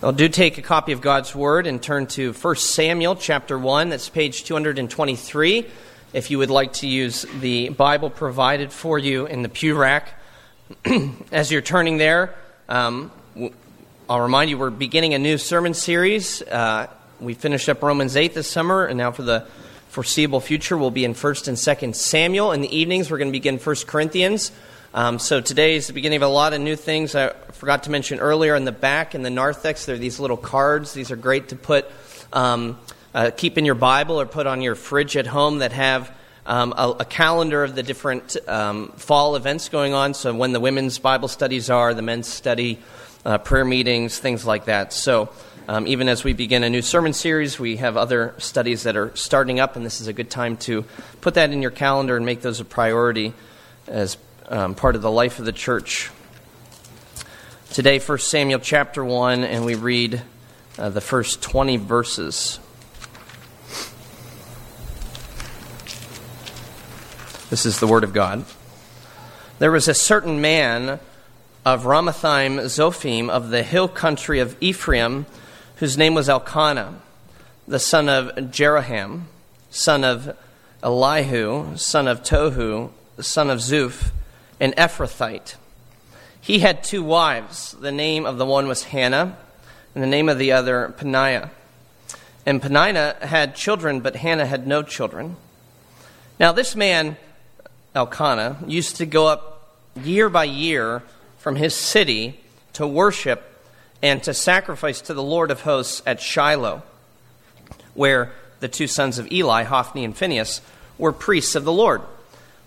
Well, do take a copy of God's Word and turn to 1 Samuel chapter 1. That's page 223. If you would like to use the Bible provided for you in the pew rack. As you're turning there, um, I'll remind you we're beginning a new sermon series. Uh, we finished up Romans 8 this summer, and now for the foreseeable future, we'll be in 1st and 2nd Samuel. In the evenings, we're going to begin 1 Corinthians. Um, so today is the beginning of a lot of new things. I forgot to mention earlier in the back in the narthex, there are these little cards. These are great to put, um, uh, keep in your Bible or put on your fridge at home that have um, a, a, calendar of the different um, fall events going on. So when the women's Bible studies are, the men's study, uh, prayer meetings, things like that. So um, even as we begin a new sermon series, we have other studies that are starting up, and this is a good time to put that in your calendar and make those a priority as um, part of the life of the church. Today, 1 Samuel chapter 1, and we read uh, the first 20 verses. This is the Word of God. There was a certain man of Ramathaim Zophim of the hill country of Ephraim, whose name was Elkanah, the son of Jeroham, son of Elihu, son of Tohu, son of Zuph, an Ephrathite. He had two wives. The name of the one was Hannah, and the name of the other, Peninnah. And Peninnah had children, but Hannah had no children. Now, this man, Elkanah, used to go up year by year from his city to worship and to sacrifice to the Lord of hosts at Shiloh, where the two sons of Eli, Hophni and Phinehas, were priests of the Lord.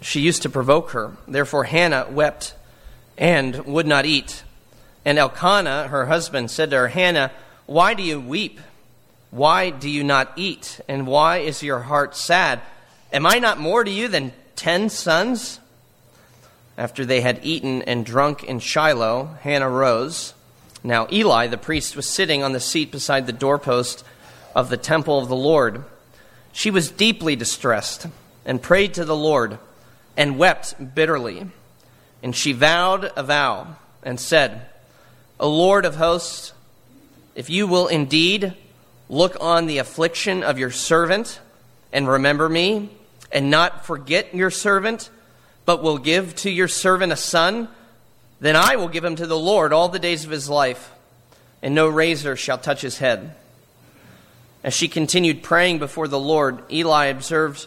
she used to provoke her. Therefore, Hannah wept and would not eat. And Elkanah, her husband, said to her, Hannah, why do you weep? Why do you not eat? And why is your heart sad? Am I not more to you than ten sons? After they had eaten and drunk in Shiloh, Hannah rose. Now Eli, the priest, was sitting on the seat beside the doorpost of the temple of the Lord. She was deeply distressed and prayed to the Lord and wept bitterly. And she vowed a vow and said, O Lord of hosts, if you will indeed look on the affliction of your servant and remember me, and not forget your servant, but will give to your servant a son, then I will give him to the Lord all the days of his life, and no razor shall touch his head. As she continued praying before the Lord, Eli observed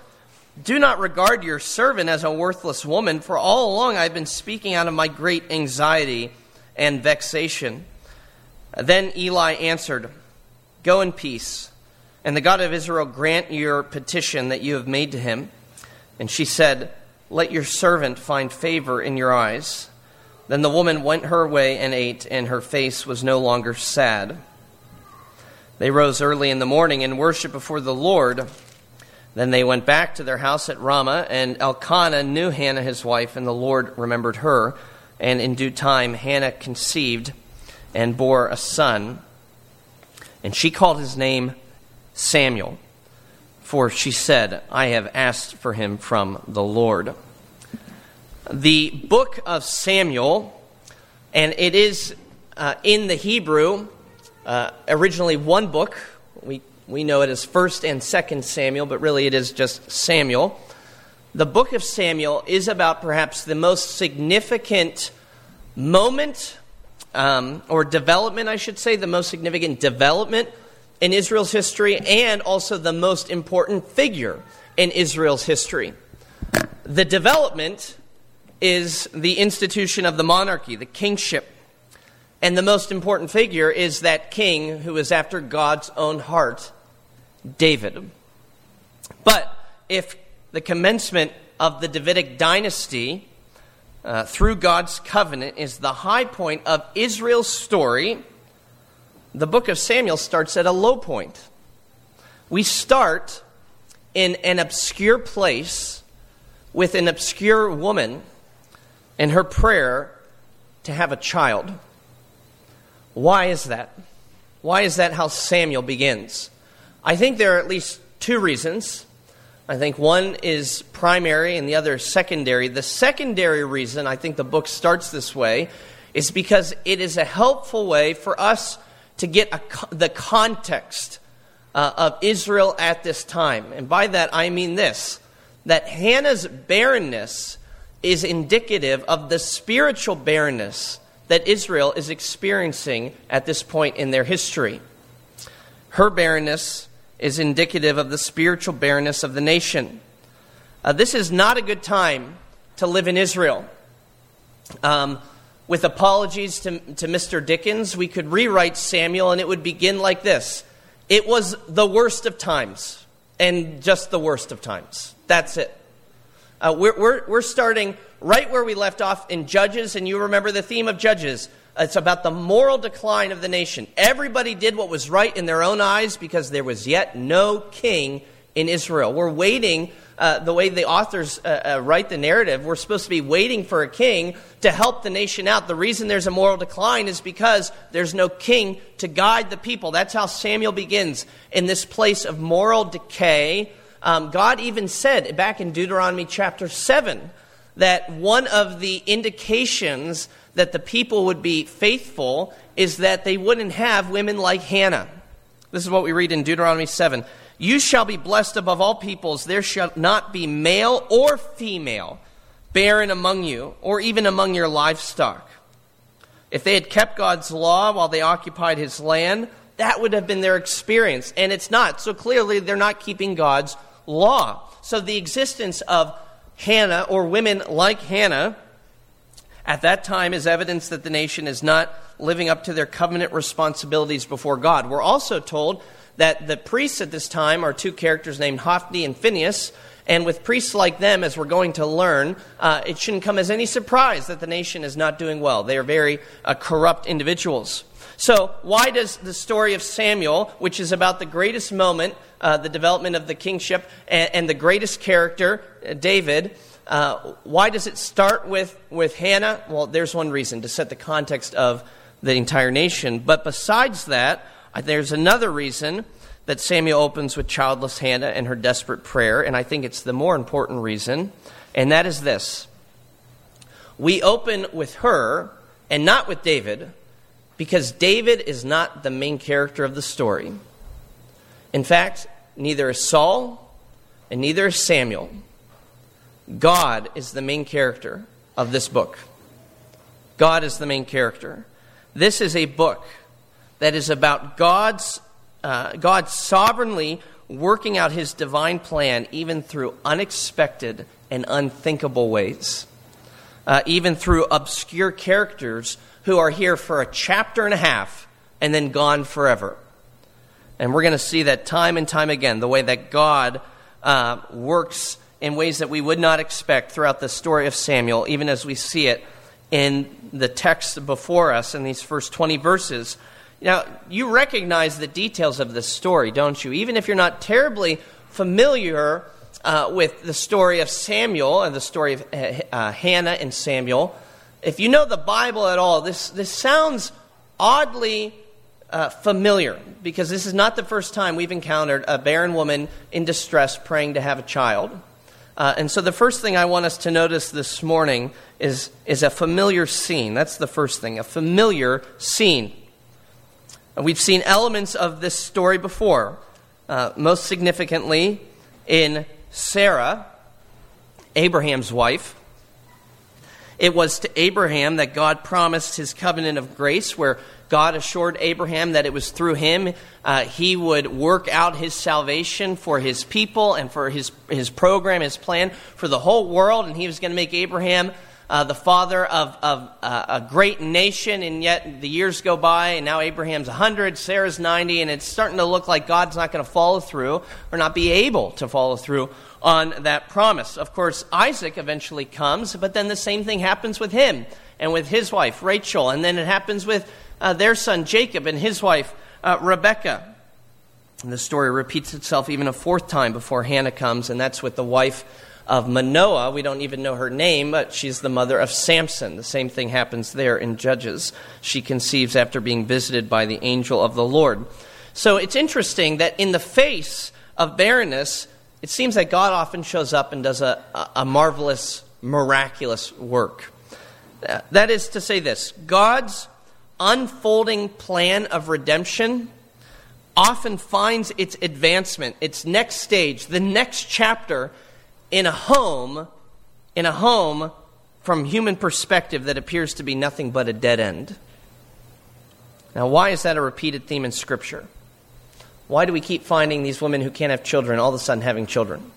Do not regard your servant as a worthless woman, for all along I have been speaking out of my great anxiety and vexation. Then Eli answered, Go in peace, and the God of Israel grant your petition that you have made to him. And she said, Let your servant find favor in your eyes. Then the woman went her way and ate, and her face was no longer sad. They rose early in the morning and worshiped before the Lord. Then they went back to their house at Ramah, and Elkanah knew Hannah his wife, and the Lord remembered her. And in due time, Hannah conceived and bore a son. And she called his name Samuel, for she said, I have asked for him from the Lord. The book of Samuel, and it is uh, in the Hebrew, uh, originally one book. We, we know it as 1st and 2nd Samuel, but really it is just Samuel the book of Samuel is about perhaps the most significant moment um, or development, I should say, the most significant development in Israel's history, and also the most important figure in Israel's history. The development is the institution of the monarchy, the kingship. And the most important figure is that king who is after God's own heart, David. But if the commencement of the Davidic dynasty uh, through God's covenant is the high point of Israel's story, the book of Samuel starts at a low point. We start in an obscure place with an obscure woman and her prayer to have a child. Why is that? Why is that how Samuel begins? I think there are at least two reasons. I think one is primary and the other is secondary. The secondary reason I think the book starts this way is because it is a helpful way for us to get a, the context uh, of Israel at this time. And by that I mean this that Hannah's barrenness is indicative of the spiritual barrenness that Israel is experiencing at this point in their history. Her barrenness is indicative of the spiritual barrenness of the nation. Uh, this is not a good time to live in Israel. Um, with apologies to, to Mr. Dickens, we could rewrite Samuel and it would begin like this It was the worst of times, and just the worst of times. That's it. Uh, we're, we're, we're starting right where we left off in Judges, and you remember the theme of Judges. It's about the moral decline of the nation. Everybody did what was right in their own eyes because there was yet no king in Israel. We're waiting, uh, the way the authors uh, uh, write the narrative, we're supposed to be waiting for a king to help the nation out. The reason there's a moral decline is because there's no king to guide the people. That's how Samuel begins in this place of moral decay. Um, God even said back in Deuteronomy chapter 7 that one of the indications that the people would be faithful is that they wouldn't have women like Hannah. This is what we read in Deuteronomy 7. You shall be blessed above all peoples. There shall not be male or female barren among you, or even among your livestock. If they had kept God's law while they occupied his land, that would have been their experience. And it's not. So clearly, they're not keeping God's law. So the existence of Hannah, or women like Hannah, at that time is evidence that the nation is not living up to their covenant responsibilities before God. We're also told that the priests at this time are two characters named Hophni and Phinehas. And with priests like them, as we're going to learn, uh, it shouldn't come as any surprise that the nation is not doing well. They are very uh, corrupt individuals. So, why does the story of Samuel, which is about the greatest moment, uh, the development of the kingship, and, and the greatest character, uh, David, uh, why does it start with, with Hannah? Well, there's one reason to set the context of the entire nation. But besides that, there's another reason that Samuel opens with childless Hannah and her desperate prayer, and I think it's the more important reason, and that is this. We open with her and not with David because David is not the main character of the story. In fact, neither is Saul and neither is Samuel. God is the main character of this book. God is the main character. This is a book that is about God's, uh, God sovereignly working out his divine plan even through unexpected and unthinkable ways, uh, even through obscure characters who are here for a chapter and a half and then gone forever. And we're going to see that time and time again, the way that God uh, works in ways that we would not expect throughout the story of Samuel, even as we see it in the text before us in these first 20 verses. Now, you recognize the details of this story, don't you? Even if you're not terribly familiar uh, with the story of Samuel and the story of uh, uh Hannah and Samuel, if you know the Bible at all, this, this sounds oddly uh, familiar because this is not the first time we've encountered a barren woman in distress praying to have a child. Uh, and so the first thing I want us to notice this morning is, is a familiar scene. That's the first thing, a familiar scene. We've seen elements of this story before, uh, most significantly in Sarah, Abraham's wife. It was to Abraham that God promised his covenant of grace, where God assured Abraham that it was through him uh, he would work out his salvation for his people and for his, his program, his plan for the whole world, and he was going to make Abraham uh, the father of, of uh, a great nation, and yet the years go by, and now Abraham's 100, Sarah's 90, and it's starting to look like God's not going to follow through or not be able to follow through on that promise. Of course, Isaac eventually comes, but then the same thing happens with him and with his wife, Rachel, and then it happens with uh, their son, Jacob, and his wife, uh, Rebekah. And the story repeats itself even a fourth time before Hannah comes, and that's with the wife of Manoah. We don't even know her name, but she's the mother of Samson. The same thing happens there in Judges. She conceives after being visited by the angel of the Lord. So it's interesting that in the face of barrenness, it seems that God often shows up and does a, a marvelous, miraculous work. That is to say, this God's unfolding plan of redemption often finds its advancement, its next stage, the next chapter in a home, in a home from human perspective that appears to be nothing but a dead end. Now, why is that a repeated theme in Scripture? Why do we keep finding these women who can't have children all of a sudden having children?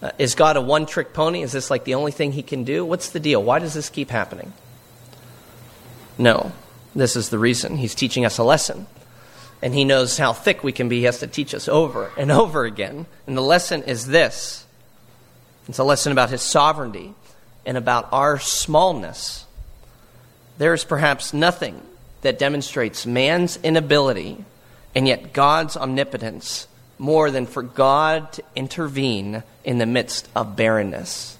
Uh, is God a one trick pony? Is this like the only thing he can do? What's the deal? Why does this keep happening? No, this is the reason. He's teaching us a lesson. And he knows how thick we can be. He has to teach us over and over again. And the lesson is this it's a lesson about his sovereignty and about our smallness. There is perhaps nothing that demonstrates man's inability and yet God's omnipotence more than for God to intervene in the midst of barrenness.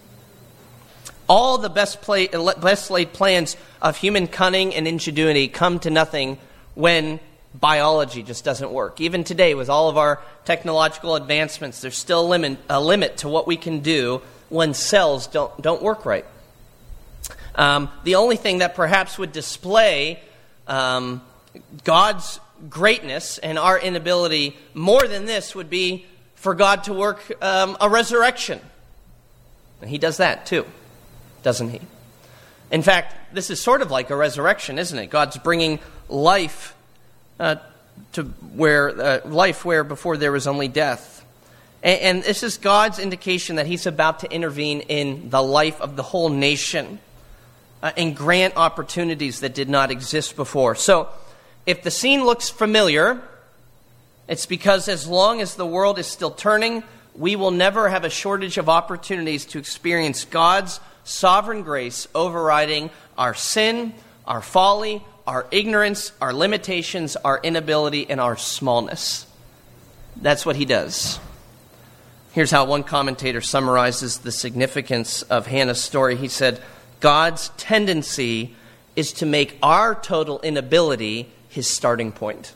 All the best, play, best laid plans of human cunning and ingenuity come to nothing when biology just doesn't work. Even today, with all of our technological advancements, there's still a limit, a limit to what we can do when cells don't, don't work right. Um, the only thing that perhaps would display um, God's greatness and our inability more than this would be for God to work um, a resurrection. And He does that too, doesn't He? In fact, this is sort of like a resurrection, isn't it? God's bringing life uh, to where uh, life where before there was only death. And, and, this is God's indication that He's about to intervene in the life of the whole nation uh, and grant opportunities that did not exist before. So, if the scene looks familiar, it's because as long as the world is still turning, we will never have a shortage of opportunities to experience God's sovereign grace overriding our sin, our folly, our ignorance, our limitations, our inability, and our smallness. That's what he does. Here's how one commentator summarizes the significance of Hannah's story. He said, God's tendency is to make our total inability his starting point.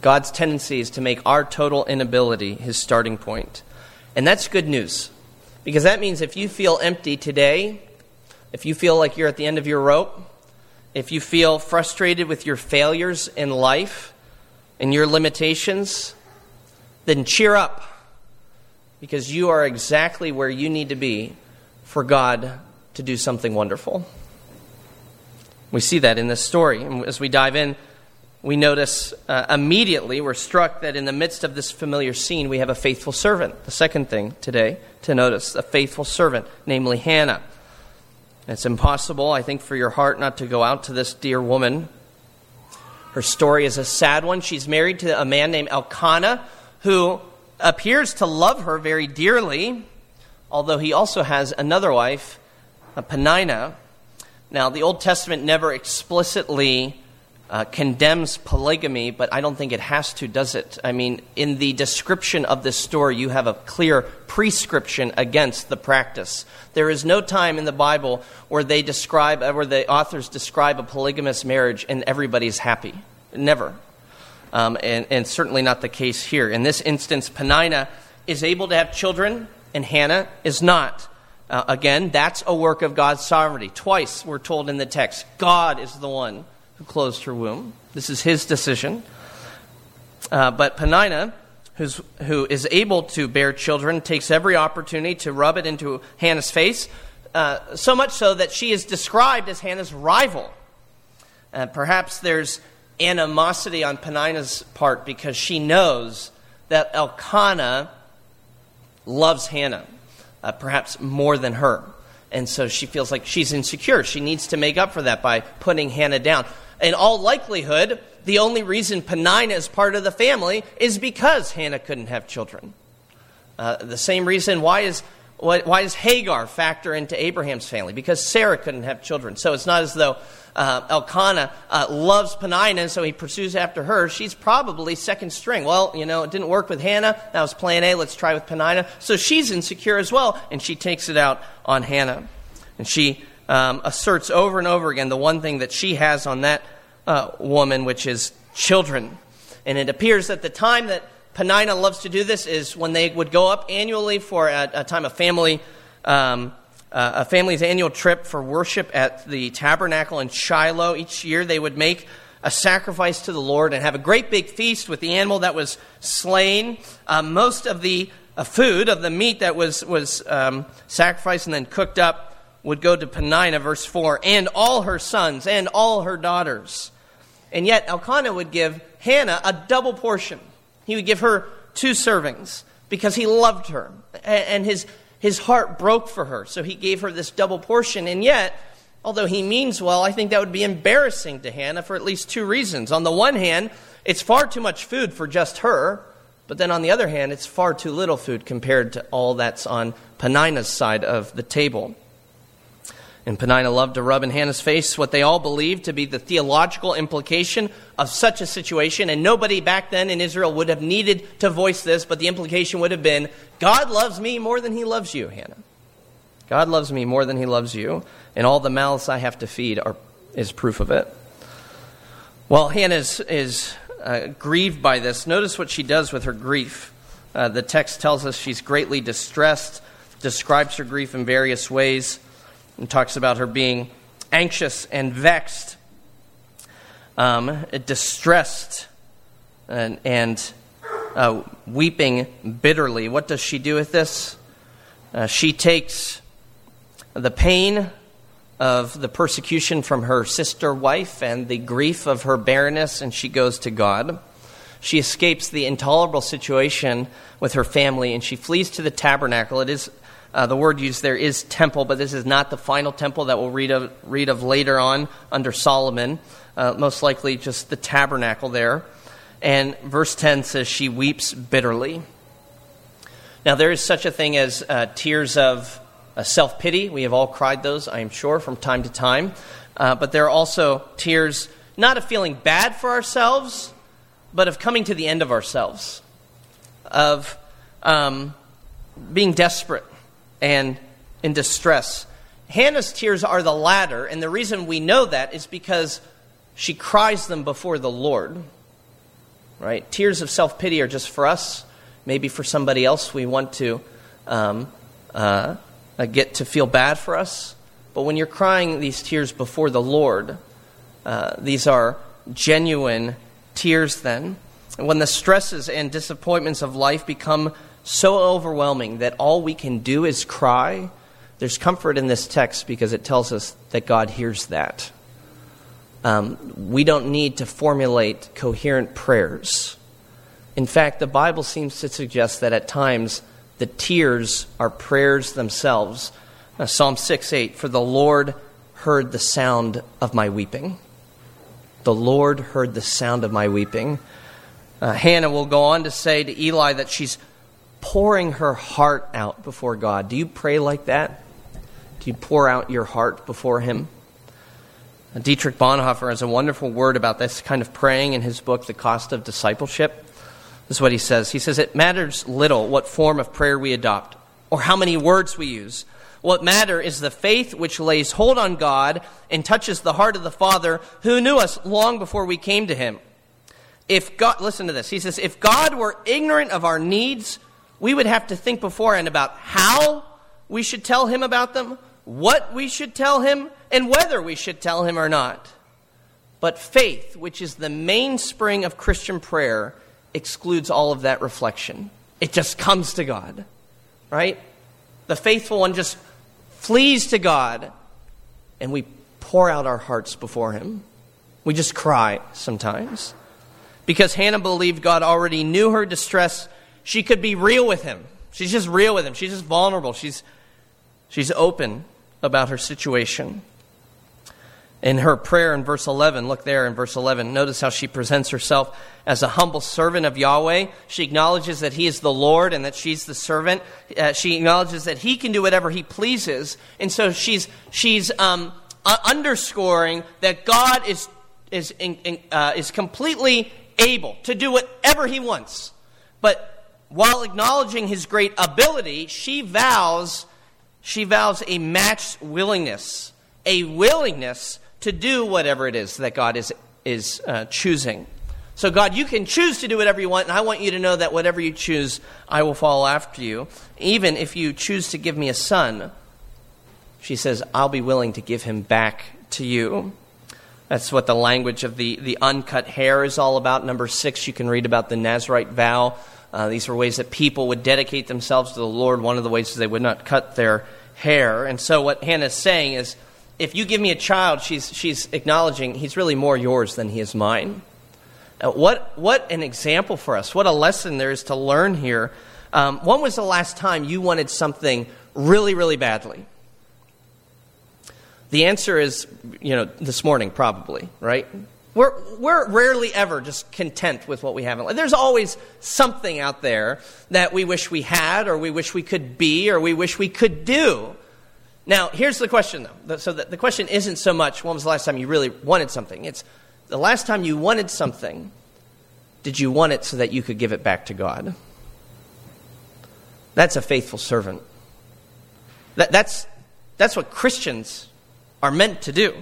God's tendency is to make our total inability his starting point. And that's good news. Because that means if you feel empty today, if you feel like you're at the end of your rope, if you feel frustrated with your failures in life and your limitations, then cheer up because you are exactly where you need to be for God to do something wonderful. We see that in this story. And as we dive in, we notice uh, immediately, we're struck that in the midst of this familiar scene, we have a faithful servant. The second thing today to notice a faithful servant, namely Hannah. It's impossible, I think, for your heart not to go out to this dear woman. Her story is a sad one. She's married to a man named Elkanah who appears to love her very dearly, although he also has another wife, Peninnah. Now, the Old Testament never explicitly uh, condemns polygamy, but I don't think it has to, does it? I mean, in the description of this story, you have a clear prescription against the practice. There is no time in the Bible where they describe, uh, where the authors describe a polygamous marriage and everybody's happy. Never. Um, and, and certainly not the case here. In this instance, Peninnah is able to have children, and Hannah is not. Uh, again, that's a work of God's sovereignty. Twice we're told in the text, God is the one who closed her womb. This is his decision. Uh, but Peninnah, who's, who is able to bear children, takes every opportunity to rub it into Hannah's face uh, so much so that she is described as Hannah's rival. Uh, perhaps there's animosity on Peninnah's part because she knows that Elkanah loves Hannah, uh, perhaps more than her. And so she feels like she's insecure. She needs to make up for that by putting Hannah down. In all likelihood, the only reason Peninnah is part of the family is because Hannah couldn't have children. Uh, the same reason why is why, does Hagar factor into Abraham's family? Because Sarah couldn't have children. So it's not as though uh, Elkanah uh, loves Peninnah, so he pursues after her. She's probably second string. Well, you know, it didn't work with Hannah. That was plan A. Let's try with Peninnah. So she's insecure as well, and she takes it out on Hannah. And she um, asserts over and over again the one thing that she has on that uh, woman, which is children. And it appears that the time that Peninnah loves to do this is when they would go up annually for a, a time of family, um, uh, a family's annual trip for worship at the tabernacle in Shiloh. Each year they would make a sacrifice to the Lord and have a great big feast with the animal that was slain. Uh, most of the uh, food, of the meat that was, was um, sacrificed and then cooked up, would go to Peninnah, verse 4, and all her sons and all her daughters. And yet Elkanah would give Hannah a double portion. He would give her two servings because he loved her and his, his heart broke for her. So he gave her this double portion. And yet, although he means well, I think that would be embarrassing to Hannah for at least two reasons. On the one hand, it's far too much food for just her. But then on the other hand, it's far too little food compared to all that's on Peninnah's side of the table. And Peninnah loved to rub in Hannah's face what they all believed to be the theological implication of such a situation. And nobody back then in Israel would have needed to voice this, but the implication would have been God loves me more than he loves you, Hannah. God loves me more than he loves you, and all the mouths I have to feed are, is proof of it. Well, Hannah is, is uh, grieved by this. Notice what she does with her grief. Uh, the text tells us she's greatly distressed, describes her grief in various ways and talks about her being anxious and vexed, um, distressed, and, and uh, weeping bitterly. What does she do with this? Uh, she takes the pain of the persecution from her sister wife and the grief of her barrenness, and she goes to God. She escapes the intolerable situation with her family and she flees to the tabernacle. It is uh, the word used there is temple, but this is not the final temple that we'll read of, read of later on under Solomon. Uh, most likely just the tabernacle there. And verse 10 says, She weeps bitterly. Now, there is such a thing as uh, tears of uh, self pity. We have all cried those, I am sure, from time to time. Uh, but there are also tears not of feeling bad for ourselves, but of coming to the end of ourselves, of um, being desperate and in distress. Hannah's tears are the latter, and the reason we know that is because she cries them before the Lord. Right? Tears of self pity are just for us, maybe for somebody else we want to um, uh, uh, get to feel bad for us. But when you're crying these tears before the Lord, uh, these are genuine tears then. And when the stresses and disappointments of life become so overwhelming that all we can do is cry, there's comfort in this text because it tells us that God hears that. Um, we don't need to formulate coherent prayers. In fact, the Bible seems to suggest that at times the tears are prayers themselves. Uh, Psalm 6 8, for the Lord heard the sound of my weeping. The Lord heard the sound of my weeping. Uh, Hannah will go on to say to Eli that she's pouring her heart out before God. Do you pray like that? Do you pour out your heart before Him? Dietrich Bonhoeffer has a wonderful word about this kind of praying in his book, The Cost of Discipleship. This is what he says. He says, It matters little what form of prayer we adopt or how many words we use. What matter is the faith which lays hold on God and touches the heart of the Father who knew us long before we came to Him. If God, listen to this. He says, If God were ignorant of our needs, we would have to think beforehand about how we should tell him about them, what we should tell him, and whether we should tell him or not. But faith, which is the mainspring of Christian prayer, excludes all of that reflection. It just comes to God, right? The faithful one just flees to God, and we pour out our hearts before Him. We just cry sometimes. Because Hannah believed God already knew her distress, she could be real with Him. She's just real with Him. She's just vulnerable. She's, she's open about her situation in her prayer in verse 11. Look there in verse 11. Notice how she presents herself as a humble servant of Yahweh. She acknowledges that He is the Lord and that she's the servant. Uh, she acknowledges that He can do whatever He pleases. And so she's, she's um, uh, underscoring that God is, is, in, in, uh, is completely able to do whatever He wants. But while acknowledging His great ability, she vows, she vows a matched willingness, a willingness to do whatever it is that God is, is uh, choosing. So, God, you can choose to do whatever you want, and I want you to know that whatever you choose, I will follow after you. Even if you choose to give me a son, she says, I'll be willing to give him back to you. That's what the language of the, the uncut hair is all about. Number six, you can read about the Nazarite vow. Uh, these were ways that people would dedicate themselves to the Lord. One of the ways is they would not cut their hair. And so, what Hannah is saying is, if you give me a child, she's, she's acknowledging he's really more yours than he is mine. Uh, what, what an example for us. What a lesson there is to learn here. Um, when was the last time you wanted something really, really badly? The answer is, you know, this morning, probably, right? We're, we're rarely ever just content with what we have. There's always something out there that we wish we had, or we wish we could be, or we wish we could do. Now, here's the question, though. So the, the question isn't so much when was the last time you really wanted something? It's the last time you wanted something, did you want it so that you could give it back to God? That's a faithful servant. That, that's, that's what Christians are meant to do.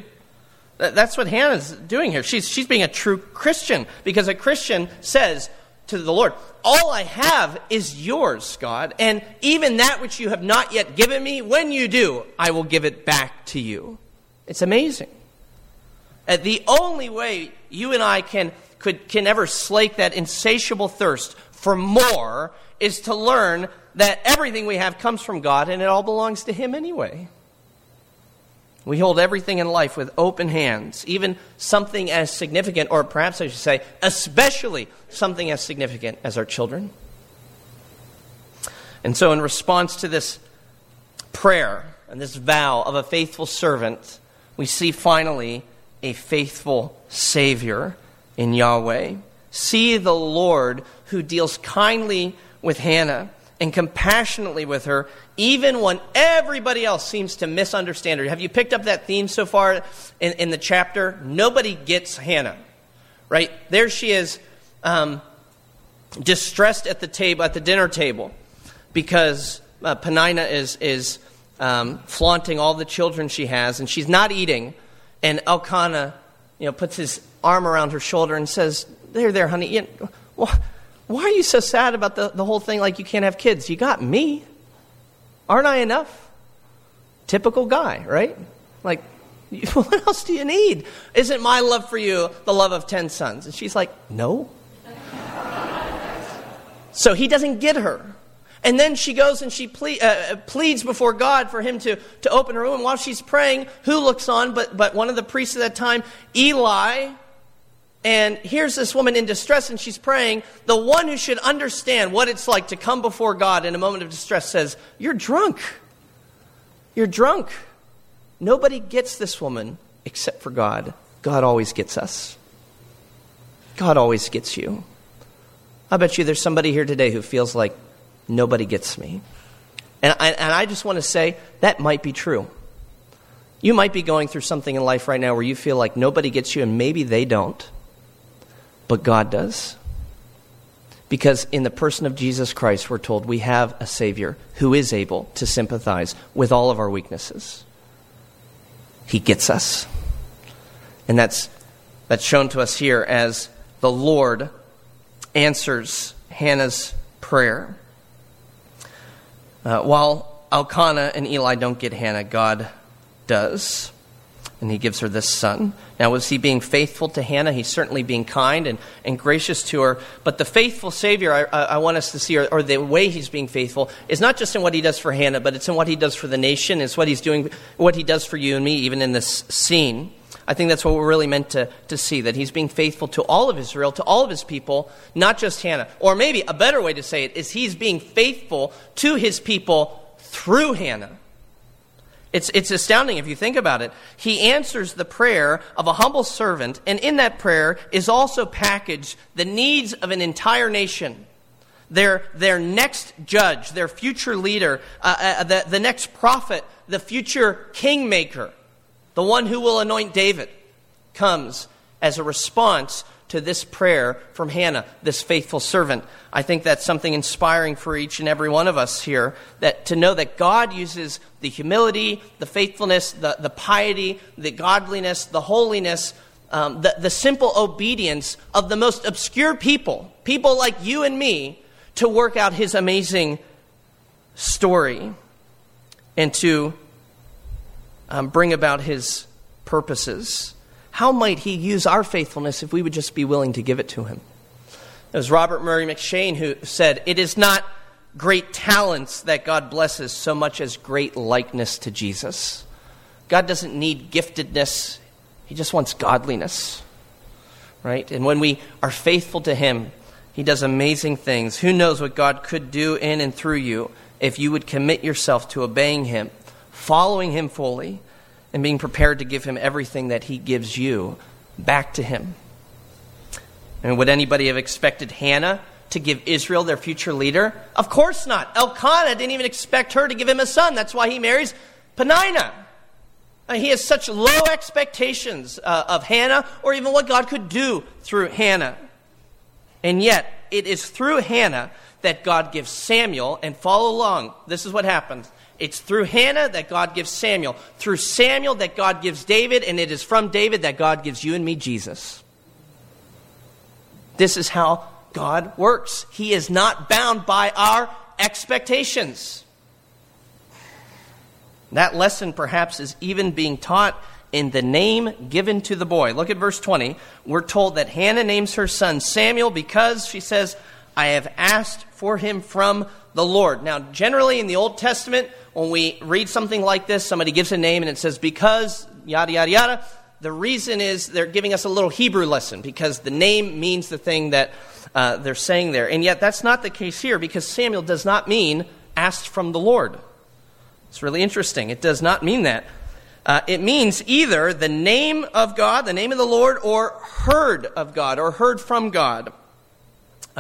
That, that's what Hannah's doing here. She's, she's being a true Christian because a Christian says, to the Lord. All I have is yours, God, and even that which you have not yet given me, when you do, I will give it back to you. It's amazing. Uh, the only way you and I can, could, can ever slake that insatiable thirst for more is to learn that everything we have comes from God and it all belongs to Him anyway. We hold everything in life with open hands, even something as significant, or perhaps I should say, especially something as significant as our children. And so, in response to this prayer and this vow of a faithful servant, we see finally a faithful Savior in Yahweh. See the Lord who deals kindly with Hannah and compassionately with her, even when everybody else seems to misunderstand her. Have you picked up that theme so far in, in the chapter? Nobody gets Hannah, right? There she is, um, distressed at the table, at the dinner table, because uh, Peninnah is is um, flaunting all the children she has, and she's not eating. And Elkanah, you know, puts his arm around her shoulder and says, "There, there, honey. You well, why are you so sad about the, the whole thing like you can't have kids? You got me. Aren't I enough? Typical guy, right? Like, what else do you need? Isn't my love for you the love of 10 sons? And she's like, no. so he doesn't get her. And then she goes and she ple- uh, pleads before God for him to, to open her womb. While she's praying, who looks on but, but one of the priests at that time, Eli, and here's this woman in distress, and she's praying. The one who should understand what it's like to come before God in a moment of distress says, You're drunk. You're drunk. Nobody gets this woman except for God. God always gets us. God always gets you. I bet you there's somebody here today who feels like nobody gets me. And I, and I just want to say that might be true. You might be going through something in life right now where you feel like nobody gets you, and maybe they don't but God does. Because in the person of Jesus Christ, we're told we have a Savior who is able to sympathize with all of our weaknesses. He gets us. And that's, that's shown to us here as the Lord answers Hannah's prayer. Uh, while Elkanah and Eli don't get Hannah, God does. And he gives her this son. Now, was he being faithful to Hannah? He's certainly being kind and, and gracious to her. But the faithful Savior, I, I, I want us to see, or, or, the way he's being faithful, is not just in what he does for Hannah, but it's in what he does for the nation. It's what he's doing, what he does for you and me, even in this scene. I think that's what we're really meant to, to see that he's being faithful to all of Israel, to all of his people, not just Hannah. Or maybe a better way to say it is he's being faithful to his people through Hannah. It's, it's astounding if you think about it. He answers the prayer of a humble servant, and in that prayer is also packaged the needs of an entire nation. Their, their next judge, their future leader, uh, uh, the, the next prophet, the future kingmaker, the one who will anoint David, comes as a response to this prayer from Hannah, this faithful servant. I think that's something inspiring for each and every one of us here that to know that God uses the humility, the faithfulness, the, the piety, the godliness, the holiness, um, the, the simple obedience of the most obscure people, people like you and me, to work out his amazing story and to um, bring about his purposes. How might he use our faithfulness if we would just be willing to give it to him? It was Robert Murray M'Cheyne who said, It is not great talents that God blesses so much as great likeness to Jesus. God doesn't need giftedness, He just wants godliness. Right? And when we are faithful to Him, He does amazing things. Who knows what God could do in and through you if you would commit yourself to obeying Him, following Him fully, and being prepared to give him everything that he gives you back to him. And would anybody have expected Hannah to give Israel their future leader? Of course not. Elkanah didn't even expect her to give him a son. That's why he marries Peninnah. Uh, he has such low expectations uh, of Hannah or even what God could do through Hannah. And yet, it is through Hannah that God gives Samuel, and follow along. This is what happens. It's through Hannah that God gives Samuel, through Samuel that God gives David, and it is from David that God gives you and me Jesus. This is how God works. He is not bound by our expectations. That lesson perhaps is even being taught in the name given to the boy. Look at verse 20. We're told that Hannah names her son Samuel because she says, I have asked for him from the Lord. Now, generally in the Old Testament, when we read something like this, somebody gives a name and it says, because, yada, yada, yada, the reason is they're giving us a little Hebrew lesson because the name means the thing that uh, they're saying there. And yet, that's not the case here because Samuel does not mean asked from the Lord. It's really interesting. It does not mean that. Uh, it means either the name of God, the name of the Lord, or heard of God, or heard from God.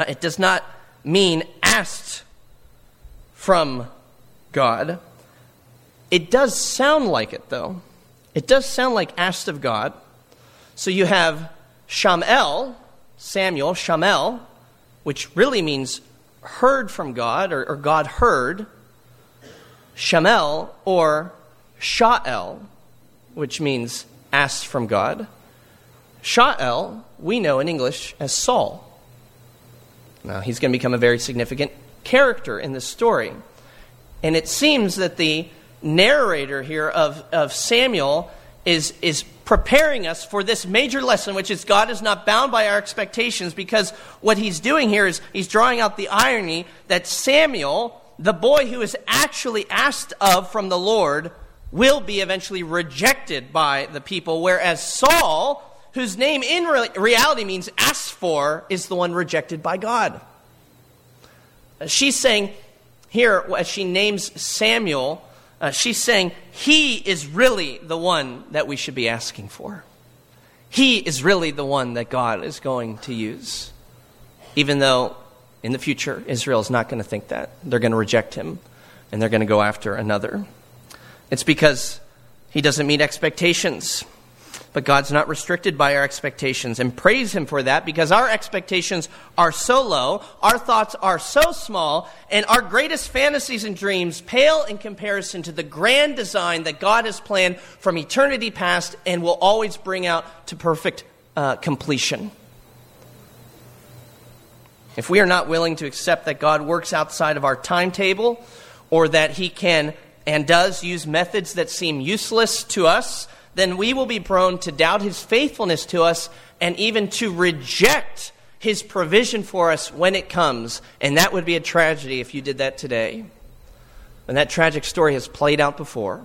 Uh, it does not mean asked from God. It does sound like it, though. It does sound like asked of God. So you have Shamel, Samuel, Shamel, which really means heard from God or, or God heard. Shamel or Shael, which means asked from God. Shael, we know in English as Saul. Now, he's going to become a very significant character in this story. And it seems that the narrator here of, of Samuel is, is preparing us for this major lesson, which is God is not bound by our expectations, because what he's doing here is he's drawing out the irony that Samuel, the boy who is actually asked of from the Lord, will be eventually rejected by the people, whereas Saul, whose name in re- reality means asked for, is the one rejected by God. She's saying, here, as she names Samuel, uh, she's saying he is really the one that we should be asking for. He is really the one that God is going to use. Even though in the future, Israel is not going to think that. They're going to reject him and they're going to go after another. It's because he doesn't meet expectations. But God's not restricted by our expectations. And praise Him for that because our expectations are so low, our thoughts are so small, and our greatest fantasies and dreams pale in comparison to the grand design that God has planned from eternity past and will always bring out to perfect uh, completion. If we are not willing to accept that God works outside of our timetable, or that He can and does use methods that seem useless to us, then we will be prone to doubt his faithfulness to us and even to reject his provision for us when it comes. And that would be a tragedy if you did that today. And that tragic story has played out before.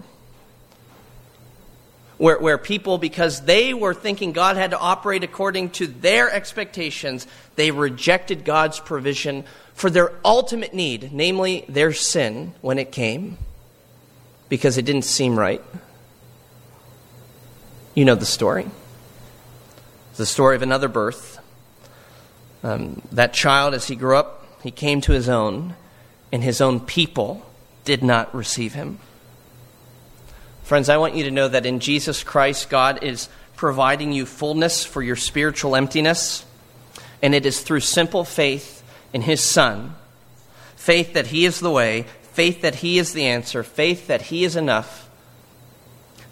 Where, where people, because they were thinking God had to operate according to their expectations, they rejected God's provision for their ultimate need, namely their sin, when it came, because it didn't seem right. You know the story. It's the story of another birth. Um, that child, as he grew up, he came to his own, and his own people did not receive him. Friends, I want you to know that in Jesus Christ, God is providing you fullness for your spiritual emptiness, and it is through simple faith in His Son faith that He is the way, faith that He is the answer, faith that He is enough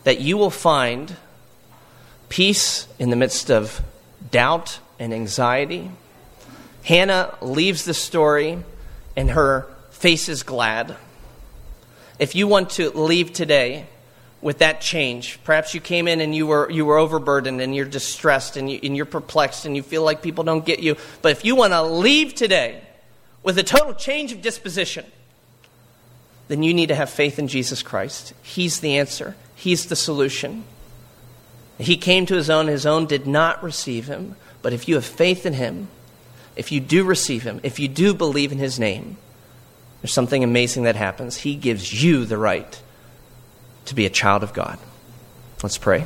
that you will find peace in the midst of doubt and anxiety. Hannah leaves the story, and her face is glad. If you want to leave today, with that change. Perhaps you came in and you were, you were overburdened and you're distressed and, you, and you're perplexed and you feel like people don't get you. But if you want to leave today with a total change of disposition, then you need to have faith in Jesus Christ. He's the answer, He's the solution. He came to His own, His own did not receive Him. But if you have faith in Him, if you do receive Him, if you do believe in His name, there's something amazing that happens. He gives you the right to be a child of God. Let's pray.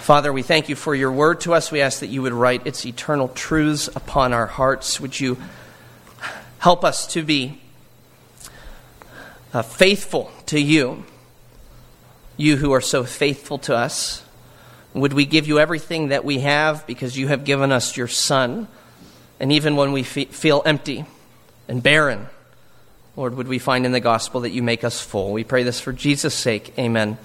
Father, we thank you for your word to us. We ask that you would write its eternal truths upon our hearts. Would you help us to be uh, faithful to you, you who are so faithful to us? Would we give you everything that we have because you have given us your Son? And even when we feel empty and barren, Lord, would we find in the gospel that you make us full? We pray this for Jesus' sake. Amen.